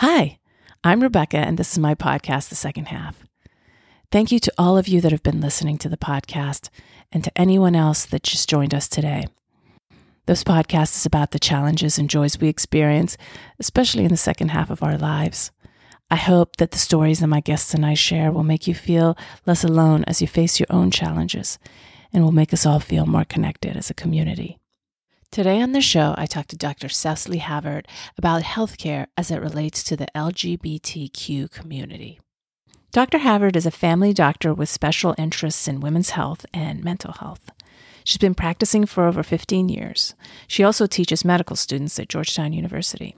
Hi, I'm Rebecca, and this is my podcast, The Second Half. Thank you to all of you that have been listening to the podcast and to anyone else that just joined us today. This podcast is about the challenges and joys we experience, especially in the second half of our lives. I hope that the stories that my guests and I share will make you feel less alone as you face your own challenges and will make us all feel more connected as a community. Today on the show, I talked to Dr. Cecily Havert about healthcare as it relates to the LGBTQ community. Dr. Havert is a family doctor with special interests in women's health and mental health. She's been practicing for over 15 years. She also teaches medical students at Georgetown University.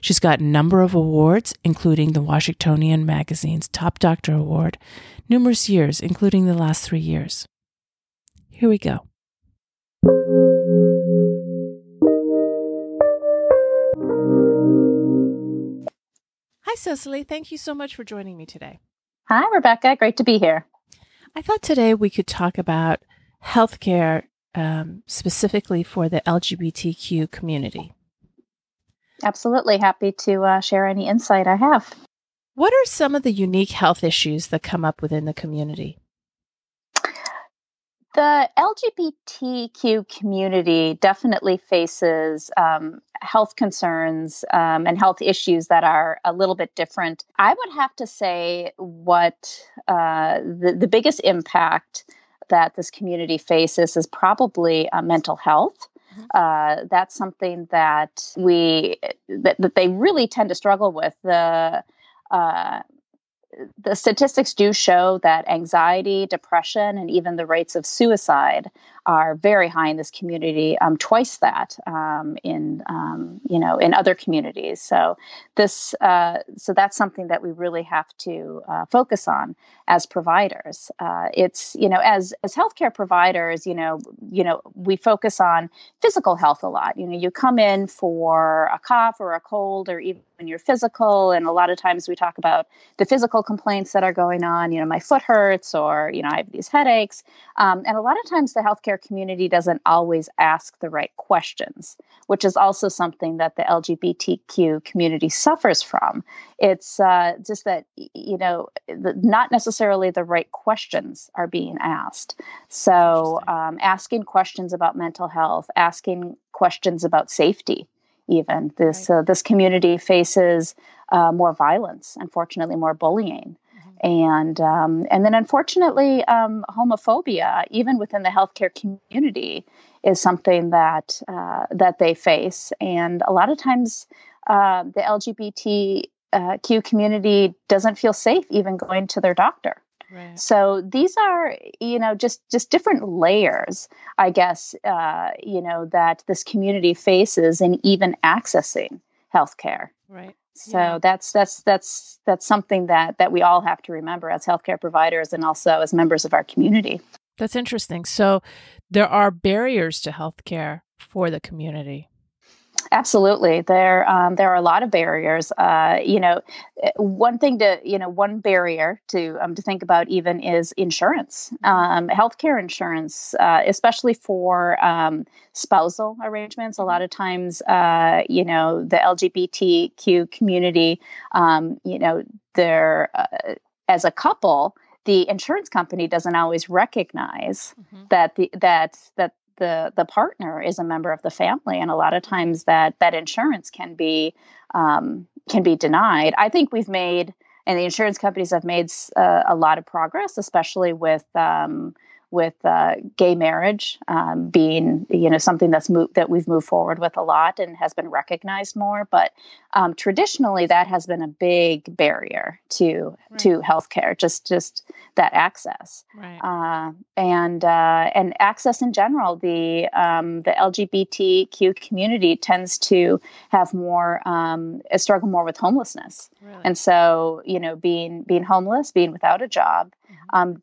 She's got a number of awards, including the Washingtonian Magazine's Top Doctor Award, numerous years, including the last three years. Here we go. Hi, Cecily. Thank you so much for joining me today. Hi, Rebecca. Great to be here. I thought today we could talk about healthcare um, specifically for the LGBTQ community. Absolutely. Happy to uh, share any insight I have. What are some of the unique health issues that come up within the community? The LGBTQ community definitely faces um, health concerns um, and health issues that are a little bit different. I would have to say what uh, the, the biggest impact that this community faces is probably uh, mental health. Mm-hmm. Uh, that's something that we that, that, they really tend to struggle with. The uh, the statistics do show that anxiety, depression, and even the rates of suicide are very high in this community, um, twice that um, in um, you know in other communities. So this uh, so that's something that we really have to uh, focus on as providers. Uh, it's you know as as healthcare providers, you know you know we focus on physical health a lot. You know you come in for a cough or a cold or even your physical, and a lot of times we talk about the physical complaints that are going on. You know my foot hurts or you know I have these headaches, um, and a lot of times the healthcare community doesn't always ask the right questions, which is also something that the LGBTQ community suffers from. It's uh, just that, you know, the, not necessarily the right questions are being asked. So, um, asking questions about mental health, asking questions about safety even this right. uh, this community faces uh, more violence unfortunately more bullying and um, and then unfortunately um, homophobia even within the healthcare community is something that uh, that they face and a lot of times uh, the LGBTQ uh, community doesn't feel safe even going to their doctor. Right. So these are, you know, just just different layers, I guess, uh, you know, that this community faces in even accessing healthcare. Right. So yeah. that's that's that's that's something that that we all have to remember as healthcare providers and also as members of our community. That's interesting. So there are barriers to healthcare for the community. Absolutely, there um, there are a lot of barriers. Uh, you know, one thing to you know one barrier to um, to think about even is insurance, um, healthcare insurance, uh, especially for um, spousal arrangements. A lot of times, uh, you know, the LGBTQ community, um, you know, they're uh, as a couple the insurance company doesn't always recognize mm-hmm. that the that that the the partner is a member of the family, and a lot of times that that insurance can be um, can be denied. I think we've made, and the insurance companies have made uh, a lot of progress, especially with um, with uh, gay marriage um, being you know something that's mo- that we've moved forward with a lot and has been recognized more. But um, traditionally, that has been a big barrier to right. to healthcare. Just just that access right. uh, and uh, and access in general. The um, the LGBTQ community tends to have more um, struggle more with homelessness, really? and so you know being being homeless, being without a job. Mm-hmm um,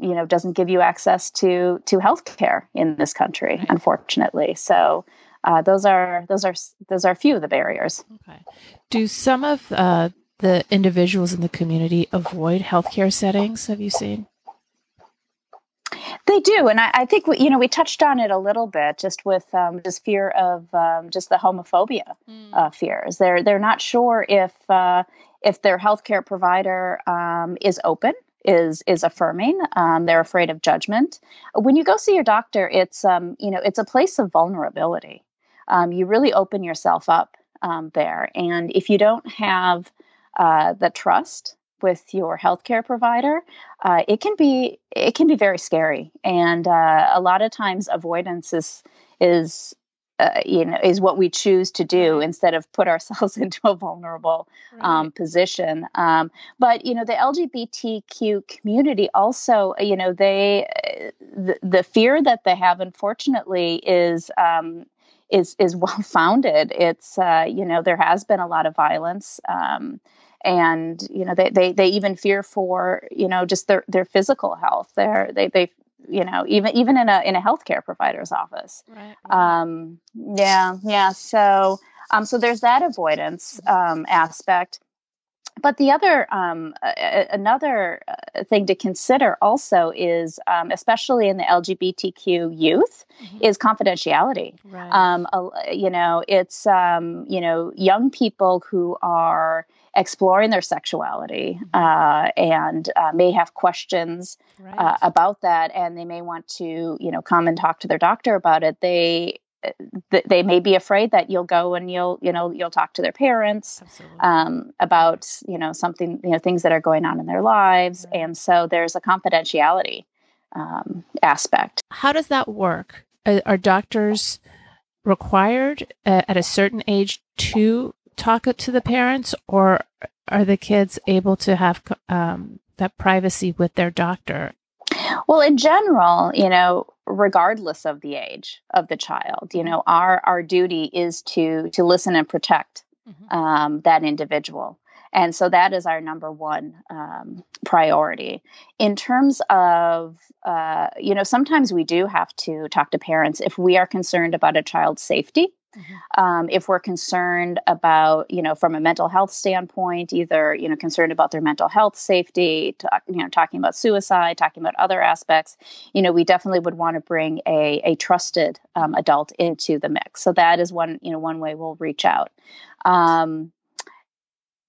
you know doesn't give you access to to health care in this country right. unfortunately so uh, those are those are those are a few of the barriers okay do some of uh, the individuals in the community avoid healthcare settings have you seen They do, and I, I, think we, you know we touched on it a little bit, just with um, just fear of um, just the homophobia mm. uh, fears. They're they're not sure if uh, if their healthcare provider um, is open, is is affirming. Um, they're afraid of judgment. When you go see your doctor, it's um, you know it's a place of vulnerability. Um, you really open yourself up there, and if you don't have uh, the trust with your healthcare provider, uh, it can be it can be very scary, and uh, a lot of times avoidance is is uh, you know is what we choose to do instead of put ourselves into a vulnerable right. um, position. Um, but you know the LGBTQ community also you know they the, the fear that they have unfortunately is. Um, is is well founded. It's uh, you know there has been a lot of violence. Um, and you know they, they they even fear for you know just their their physical health their they they you know even even in a in a healthcare provider's office. Right, um yeah yeah so um so there's that avoidance um aspect but the other um, another uh, thing to consider also is um, especially in the lgbtq youth mm-hmm. is confidentiality right. um, you know it's um, you know young people who are exploring their sexuality mm-hmm. uh, and uh, may have questions uh, right. uh, about that and they may want to you know come and talk to their doctor about it they uh, they may be afraid that you'll go and you'll you know you'll talk to their parents um, about you know something you know things that are going on in their lives right. and so there's a confidentiality um, aspect how does that work are, are doctors required uh, at a certain age to talk to the parents, or are the kids able to have um, that privacy with their doctor? Well, in general, you know, regardless of the age of the child, you know, our our duty is to to listen and protect mm-hmm. um, that individual. And so that is our number one um, priority. In terms of, uh, you know, sometimes we do have to talk to parents if we are concerned about a child's safety. Mm-hmm. Um, if we're concerned about, you know, from a mental health standpoint, either, you know, concerned about their mental health safety, talk, you know, talking about suicide, talking about other aspects, you know, we definitely would want to bring a, a trusted um, adult into the mix. So that is one, you know, one way we'll reach out. Um,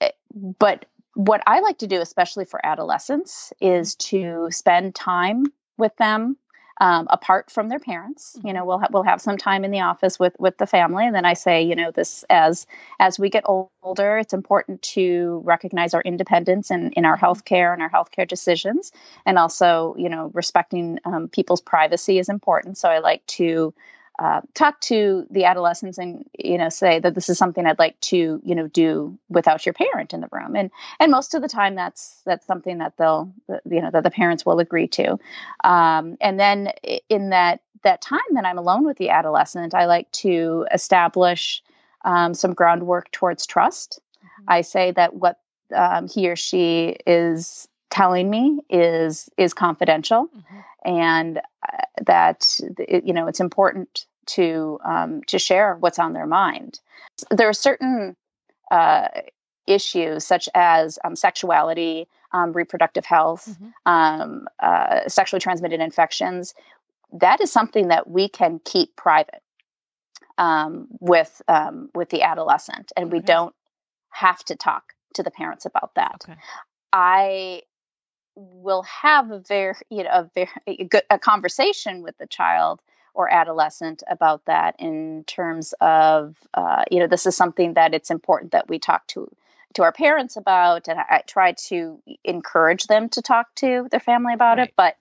eh, but what I like to do, especially for adolescents, is to spend time with them um, apart from their parents. You know, mm-hmm. we'll ha- we'll have some time in the office with with the family, and then I say, you know, this as as we get older, it's important to recognize our independence in in our mm-hmm. healthcare and our healthcare decisions, and also, you know, respecting um, people's privacy is important. So I like to uh, talk to the adolescents and you know say that this is something I'd like to you know do without your parent in the room. And and most of the time that's that's something that they'll you know that the parents will agree to. Um, and then in that that time that I'm alone with the adolescent I like to establish um, some groundwork towards trust. Mm-hmm. I say that what um, he or she is telling me is is confidential mm-hmm. and uh, that it, you know it's important to um, to share what's on their mind there are certain uh, issues such as um, sexuality um, reproductive health mm-hmm. Um, uh, sexually transmitted infections that is something that we can keep private um, with um, with the adolescent and okay. we don't have to talk to the parents about that okay. I will have a very you know a very a, good, a conversation with the child or adolescent about that in terms of uh, you know this is something that it's important that we talk to to our parents about and I, I try to encourage them to talk to their family about right. it but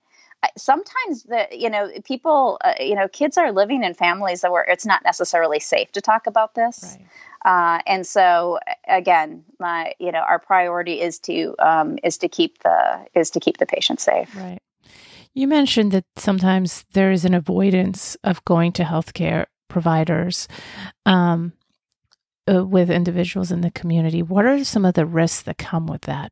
sometimes the you know people uh, you know kids are living in families that where it's not necessarily safe to talk about this. Uh, and so again, my you know our priority is to um, is to keep the is to keep the patient safe. Right. You mentioned that sometimes there is an avoidance of going to healthcare providers um, uh, with individuals in the community. What are some of the risks that come with that?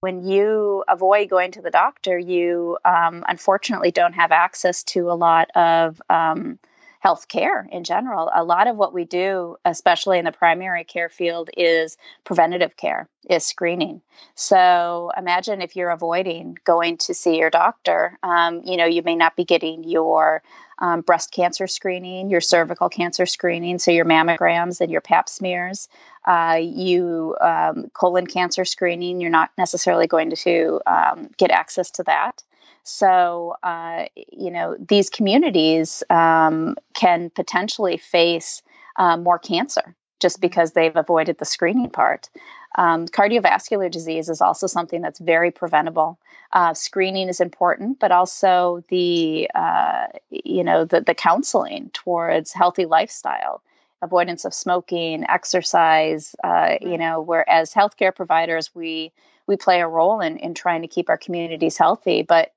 When you avoid going to the doctor, you um, unfortunately don't have access to a lot of um, healthcare in general. A lot of what we do, especially in the primary care field, is preventative care, is screening. So imagine if you're avoiding going to see your doctor. Um, you know, you may not be getting your um, breast cancer screening, your cervical cancer screening, so your mammograms and your pap smears, uh, you um, colon cancer screening. You're not necessarily going to um, get access to that. So, uh, you know, these communities um, can potentially face uh, more cancer just mm-hmm. because they've avoided the screening part. Um, cardiovascular disease is also something that's very preventable. Uh, screening is important, but also the uh, you know the, the counseling towards healthy lifestyle, avoidance of smoking, exercise. Uh, you know, whereas healthcare providers, we we play a role in in trying to keep our communities healthy, but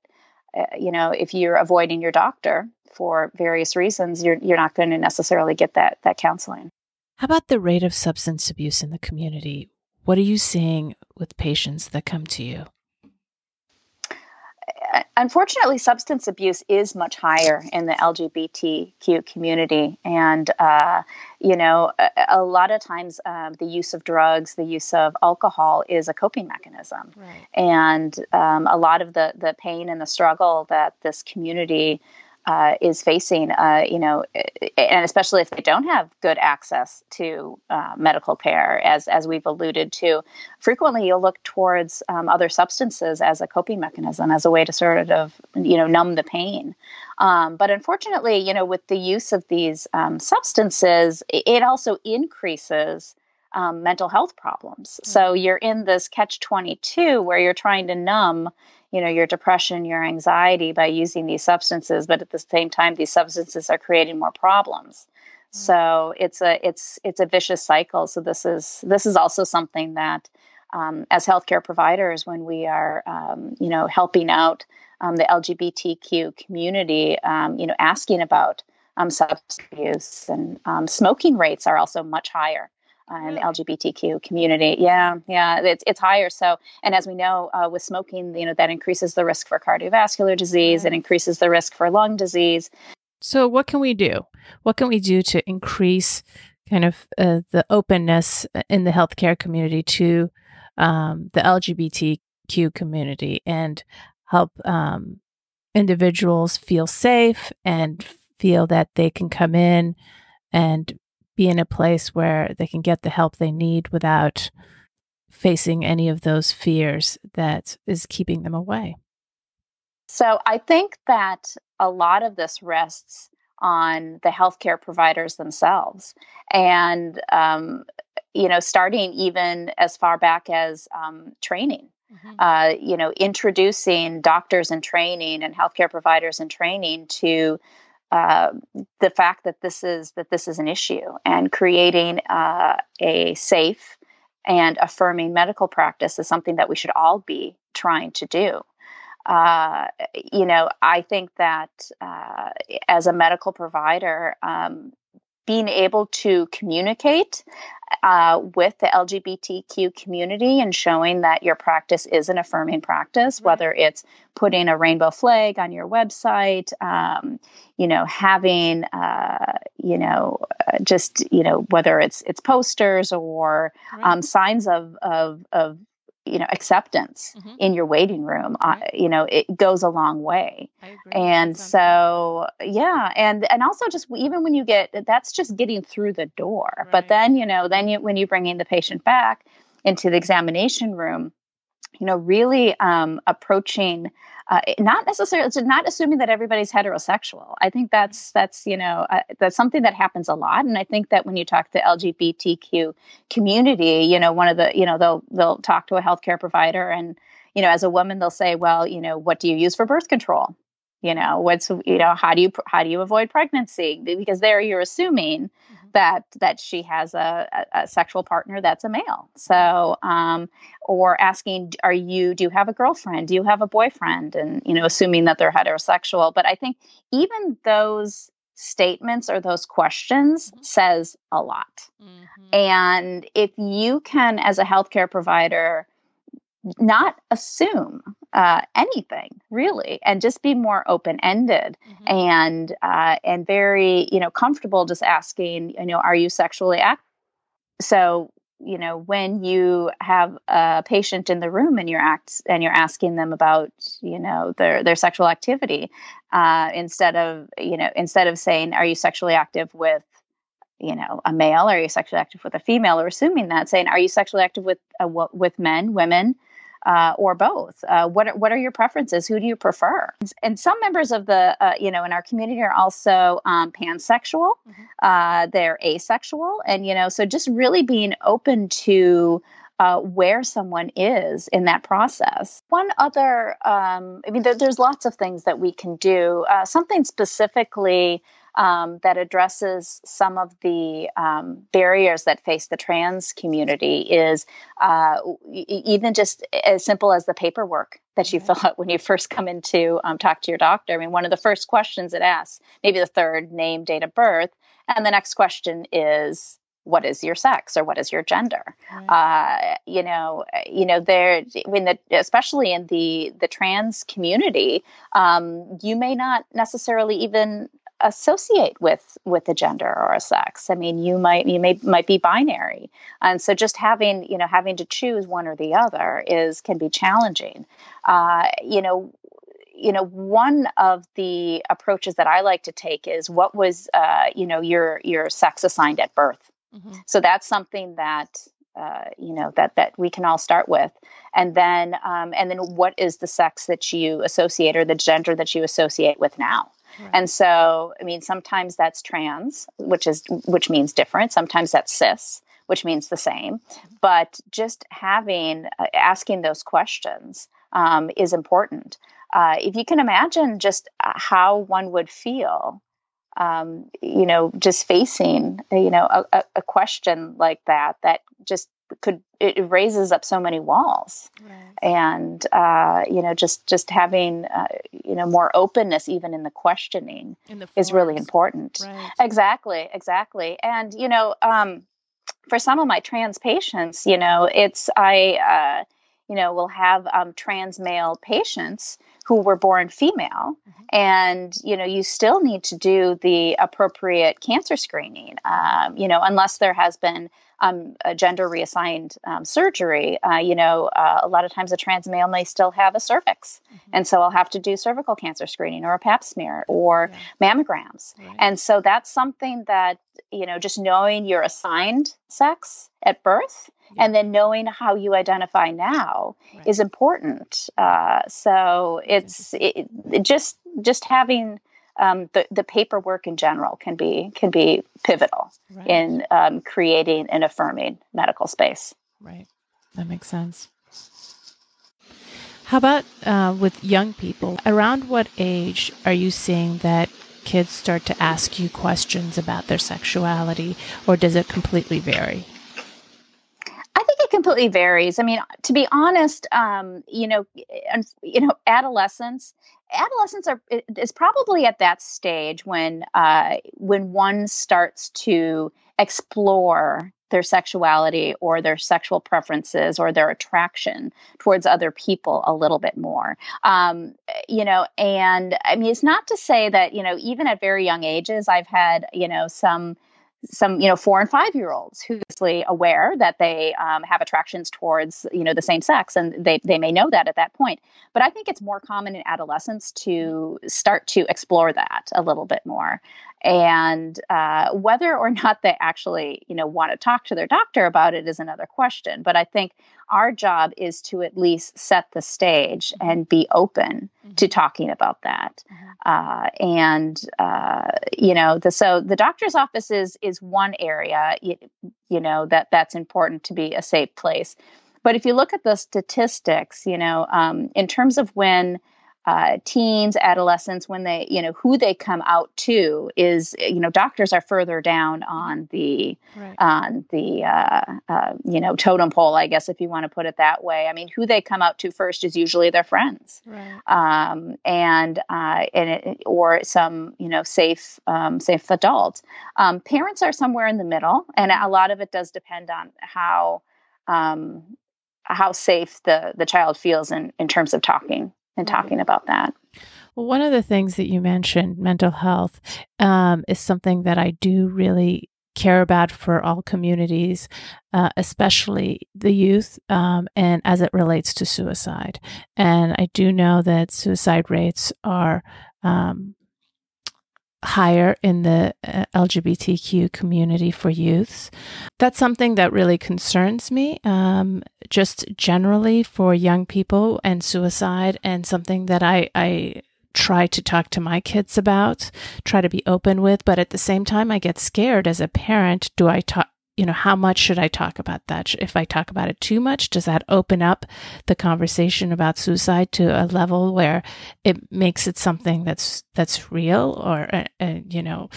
Uh, you know, if you're avoiding your doctor for various reasons, you're you're not going to necessarily get that that counseling. How about the rate of substance abuse in the community? What are you seeing with patients that come to you? Unfortunately, substance abuse is much higher in the LGBTQ community. And, uh, you know, a, a, lot of times um, the use of drugs, the use of alcohol is a coping mechanism. Right. And um, a lot of the, the pain and the struggle that this community uh, is facing, uh, you know, and especially if they don't have good access to uh, medical care, as as we've alluded to, frequently you'll look towards um, other substances as a coping mechanism, as a way to sort of, you know, numb the pain. Um, but unfortunately, you know, with the use of these um, substances, it also increases. Um, mental health problems. Mm-hmm. So you're in this catch 22 where you're trying to numb you know your depression your anxiety by using these substances but at the same time these substances are creating more problems mm-hmm. so it's a it's it's a vicious cycle so this is this is also something that um, as healthcare providers when we are um, you know helping out um, the lgbtq community um, you know asking about um, substance use and um, smoking rates are also much higher and the LGBTQ community. Yeah, yeah, it's it's higher. So, and as we know, uh, with smoking, you know, that increases the risk for cardiovascular disease. It increases the risk for lung disease. So, what can we do? What can we do to increase kind of uh, the openness in the healthcare community to um, the LGBTQ community and help um, individuals feel safe and feel that they can come in and be in a place where they can get the help they need without facing any of those fears that is keeping them away. So I think that a lot of this rests on the healthcare providers themselves. And, um, you know, starting even as far back as um, training. Mm-hmm. Uh, you know, introducing doctors in training and healthcare providers and training to uh, the fact that this is that this is an issue and creating uh, a safe and affirming medical practice is something that we should all be trying to do. Uh, you know, I think that uh, as a medical provider, um, being able to communicate uh, with the LGBTQ community and showing that your practice is an affirming practice, right. whether it's putting a rainbow flag on your website, um, you know, having, uh, you know, uh, just you know, whether it's it's posters or right. um, signs of of of you know acceptance mm-hmm. in your waiting room right. uh, you know it goes a long way and so yeah and and also just even when you get that's just getting through the door right. but then you know then you when you bring in the patient back into the examination room you know really um, approaching uh, not necessarily not assuming that everybody's heterosexual. I think that's that's you know uh, that's something that happens a lot and i think that when you talk to lgbtq community you know one of the you know they'll they'll talk to a healthcare provider and you know as a woman they'll say well you know what do you use for birth control you know what's you know how do you how do you avoid pregnancy because there you're assuming mm-hmm. that that she has a, a, sexual partner that's a male so um or asking are you do you have a girlfriend do you have a boyfriend and you know assuming that they're heterosexual but i think even those statements or those questions mm-hmm. says a lot mm-hmm. and if you can as a healthcare provider not assume uh, anything really and just be more open-ended mm-hmm. and uh, and very you know comfortable just asking you know are you sexually active so you know when you have a patient in the room and you're act and you're asking them about you know their their sexual activity uh, instead of you know instead of saying are you sexually active with you know a male? Are you sexually active with a female? or assuming that saying are you sexually active with uh, with men women uh, or both? Uh, what are, what are your preferences? Who do you prefer? And some members of the uh, you know in our community are also um, pansexual. Mm-hmm. Uh, they're asexual, and you know so just really being open to. Uh, where someone is in that process. One other, um, I mean, there, there's lots of things that we can do. Uh, something specifically um, that addresses some of the um, barriers that face the trans community is uh, even just as simple as the paperwork that you fill out when you first come in to um, talk to your doctor. I mean, one of the first questions it asks, maybe the third, name, date of birth, and the next question is what is your sex or what is your gender right. uh, you know you know there when the especially in the the trans community um, you may not necessarily even associate with with a gender or a sex. I mean, you might you may might be binary, and so just having you know having to choose one or the other is can be challenging. Uh, you know, you know one of the approaches that I like to take is what was uh, you know your your sex assigned at birth. Mm-hmm. So that's something that uh, you know that that we can all start with and then um, and then what is the sex that you associate or the gender that you associate with now and so, I mean, sometimes that's trans, which is which means different. Sometimes that's cis, which means the same. But just having uh, asking those questions um, is important. Uh, if you can imagine just uh, how one would feel, um, you know, just facing, you know, a, a question like that, that just could it raises up so many walls right. and uh, you know just just having uh, you know more openness even in the questioning in the is really important right. exactly exactly and you know um, for some of my trans patients you know it's i uh, you know will have um, trans male patients who were born female mm-hmm. and you know you still need to do the appropriate cancer screening um, you know unless there has been um, a gender reassigned um, surgery, uh, you know, uh, a lot of times a trans male may still have a cervix. Mm-hmm. And so I'll have to do cervical cancer screening or a pap smear or yeah. mammograms. Right. And so that's something that, you know, just knowing your assigned sex at birth yeah. and then knowing how you identify now right. is important. Uh, so it's it, it just just having um, the, the paperwork in general can be can be pivotal right. in um, creating and affirming medical space. Right, that makes sense. How about uh, with young people? Around what age are you seeing that kids start to ask you questions about their sexuality, or does it completely vary? I think it completely varies. I mean, to be honest, um, you know, you know, adolescence adolescents are is probably at that stage when uh, when one starts to explore their sexuality or their sexual preferences or their attraction towards other people a little bit more um, you know and i mean it's not to say that you know even at very young ages i've had you know some some you know four and five year olds who's aware that they um, have attractions towards you know the same sex and they, they may know that at that point. But i think it's more common in adolescence to start to explore that a little bit more and uh, whether or not they actually you know want to talk to their doctor about it is another question but i think our job is to at least set the stage mm-hmm. and be open mm-hmm. to talking about that mm-hmm. uh, and uh, you know the, so the doctor's office is is one area you, you know that that's important to be a safe place but if you look at the statistics you know um, in terms of when uh, teens, adolescents, when they, you know, who they come out to is, you know, doctors are further down on the, right. on the, uh, uh, you know, totem pole, I guess, if you want to put it that way. I mean, who they come out to first is usually their friends, right. um, and uh, and it, or some, you know, safe, um, safe adult. Um, parents are somewhere in the middle, and a lot of it does depend on how. Um, how safe the the child feels in in terms of talking and talking about that. Well, one of the things that you mentioned, mental health, um, is something that I do really care about for all communities, uh, especially the youth, um, and as it relates to suicide. And I do know that suicide rates are um, higher in the uh, LGBTQ community for youths. That's something that really concerns me, um, just generally for young people and suicide, and something that I, I try to talk to my kids about, try to be open with. But at the same time, I get scared as a parent. Do I talk? You know, how much should I talk about that? If I talk about it too much, does that open up the conversation about suicide to a level where it makes it something that's that's real, or uh, uh, you know?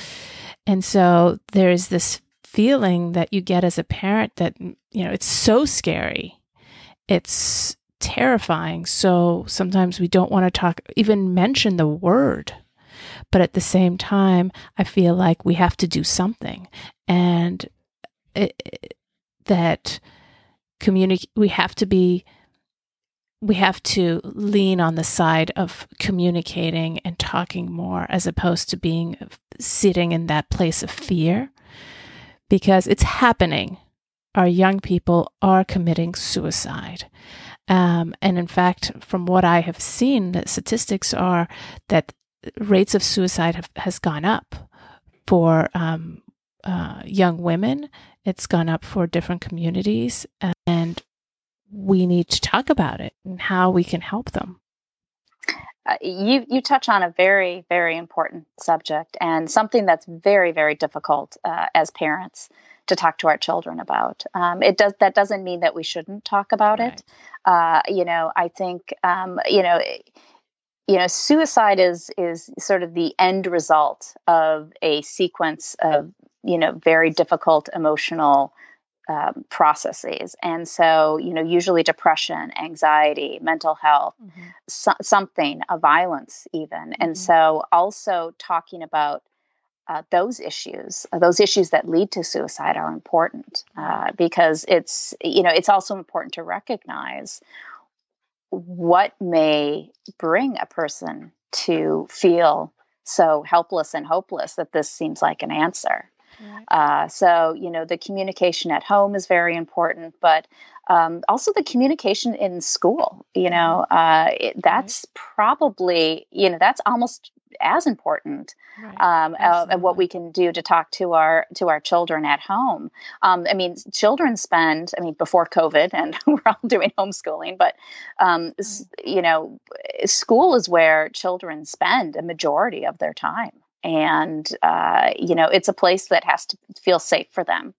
And so there's this feeling that you get as a parent that you know it's so scary, it's terrifying. So sometimes we don't want to talk, even mention the word. But at the same time, I feel like we have to do something. And it, that communicate we have to be we have to lean on the side of communicating and talking more as opposed to being sitting in that place of fear. Because it's happening. Our young people are committing suicide. Um, and in fact from what i have seen the statistics are that rates of suicide have, has gone up for um, uh, young women it's gone up for different communities, and we need to talk about it and how we can help them. Uh, you you touch on a very very important subject and something that's very very difficult uh, as parents to talk to our children about. Um, it does that doesn't mean that we shouldn't talk about right. it. Uh, you know, I think um, you know. You know, suicide is is sort of the end result of a sequence of you know very difficult emotional um, processes and so you know usually depression anxiety mental health mm-hmm. so- something a violence even mm-hmm. and so also talking about uh, those issues uh, those issues that lead to suicide are important uh, because it's you know it's also important to recognize what may bring a person to feel so helpless and hopeless that this seems like an answer uh, so, you know, the communication at home is very important, but um, also the communication in school, you know, mm-hmm. uh, it, that's right. probably, you know, that's almost as important right. um, uh, what we can do to talk to our to our children at home. Um, I mean, children spend. I mean, before COVID, and we're all doing homeschooling, but um, right. you know, school is where children spend a majority of their time and uh, you know it's a place that has to feel safe for them.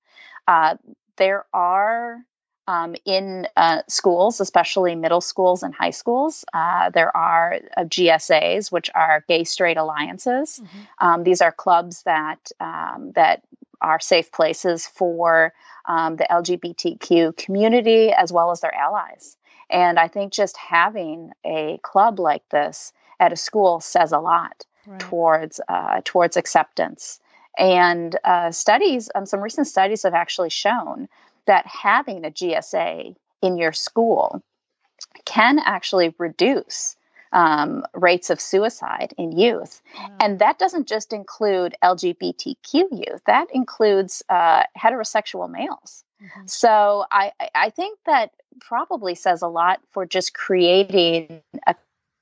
Uh, there are um, in uh, schools especially middle schools and high schools uh, there are uh, gsas which are gay straight alliances. Mm-hmm. um, these are clubs that um, that are safe places for um, the lgbtq community as well as their allies. And i think just having a club like this at a school says a lot right. towards uh, towards acceptance. And uh, studies, um, some recent studies have actually shown that having a GSA in your school can actually reduce um, rates of suicide in youth. Mm. And that doesn't just include LGBTQ youth, that includes uh, heterosexual males. Mm-hmm. So I, I think that probably says a lot for just creating a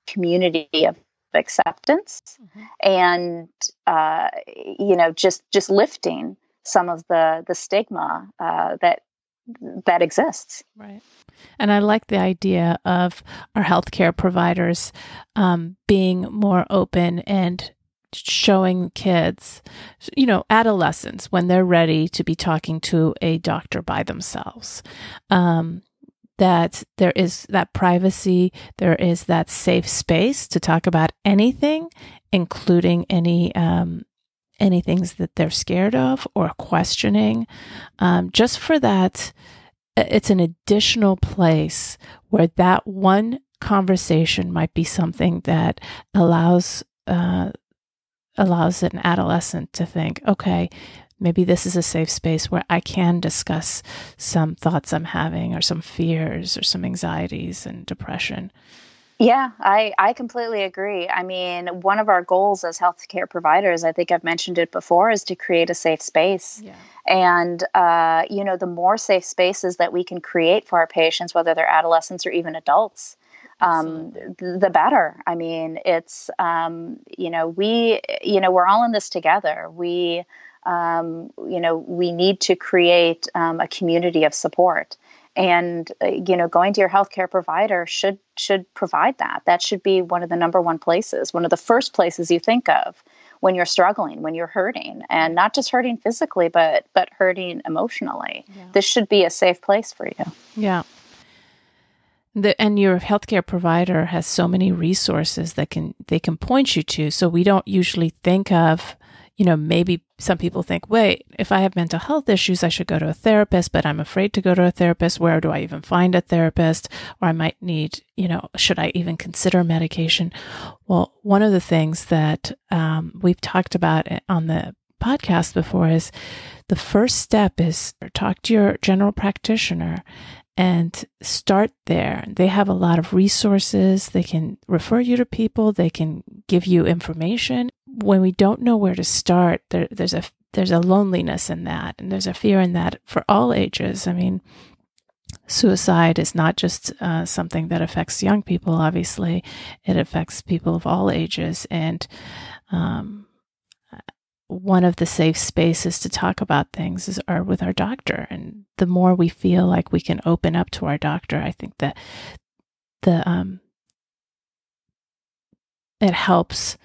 community of acceptance mm-hmm. and uh, you know just just lifting some of the the stigma uh, that that exists right and i like the idea of our healthcare providers um, being more open and showing kids, you know, adolescents when they're ready to be talking to a doctor by themselves. Um, that there is that privacy, there is that safe space to talk about anything, including any um, any things that they're scared of or questioning. Um, just for that, it's an additional place where that one conversation might be something that allows uh, allows an adolescent to think, okay, maybe this is a safe space where I can discuss some thoughts I'm having or some fears or some anxieties and depression. Yeah, I, I completely agree. I mean, one of our goals as healthcare providers, I think I've mentioned it before, is to create a safe space. Yeah. And, uh, you know, the more safe spaces that we can create for our patients, whether they're adolescents or even adults, um, the better. I mean, it's, um, you know, we, you know, we're all in this together. We, um, you know, we need to create um, a community of support. And uh, you know going to your healthcare provider should should provide that. That should be one of the number one places one of the first places you think of when you're struggling when you're hurting and not just hurting physically but but hurting emotionally. Yeah. this should be a safe place for you. Yeah. The, and your healthcare provider has so many resources that can they can point you to. So we don't usually think of you know, maybe some people think, wait, if I have mental health issues, I should go to a therapist, but I'm afraid to go to a therapist. Where do I even find a therapist? Or I might need, you know, should I even consider medication? Well, one of the things that um, we've talked about on the podcast before is the first step is talk to your general practitioner and start there. They have a lot of resources. They can refer you to people. They can give you information. When we don't know where to start, there, there's a there's a loneliness in that, and there's a fear in that for all ages. I mean, suicide is not just uh, something that affects young people. Obviously, it affects people of all ages, and um, one of the safe spaces to talk about things is are with our doctor and the more we feel like we can open up to our doctor i think that the um it helps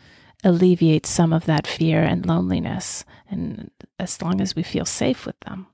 alleviate some of that fear and loneliness and as long as we feel safe with them.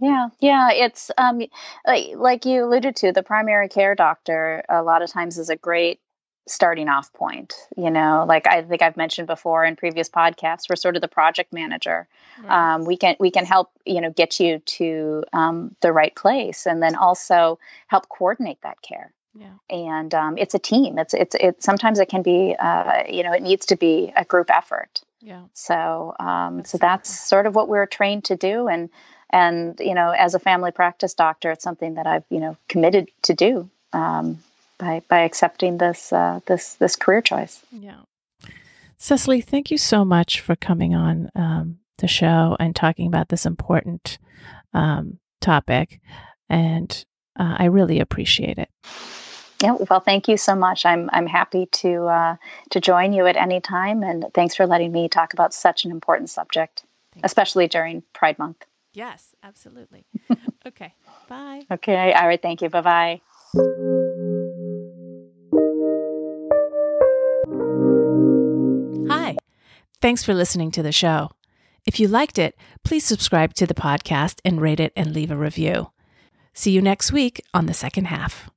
Yeah, yeah, it's um like like you alluded to, the primary care doctor a lot of times is a great starting off point you know? Like i think i've mentioned before in previous podcasts we're sort of the project manager. Right. um, we can we can help you know get you to um, the right place and then also help coordinate that care yeah. and um, it's a team. It's it's it sometimes it can be uh, you know it needs to be a group effort. Yeah. So um, so that's sort of what we're trained to do. And and you know as a family practice doctor it's something that i've you know committed to do um, by by accepting this uh, this this career choice. Yeah, Cecily, thank you so much for coming on um, the show and talking about this important um, topic, and uh, I really appreciate it. Yeah, well, thank you so much. I'm I'm happy to uh, to join you at any time, and thanks for letting me talk about such an important subject, Thanks. especially during Pride Month. Yes, absolutely. okay, bye. Okay, all right. Thank you. Bye bye. Hi. Thanks for listening to the show. If you liked it, please subscribe to the podcast and rate it and leave a review. See you next week on the second half.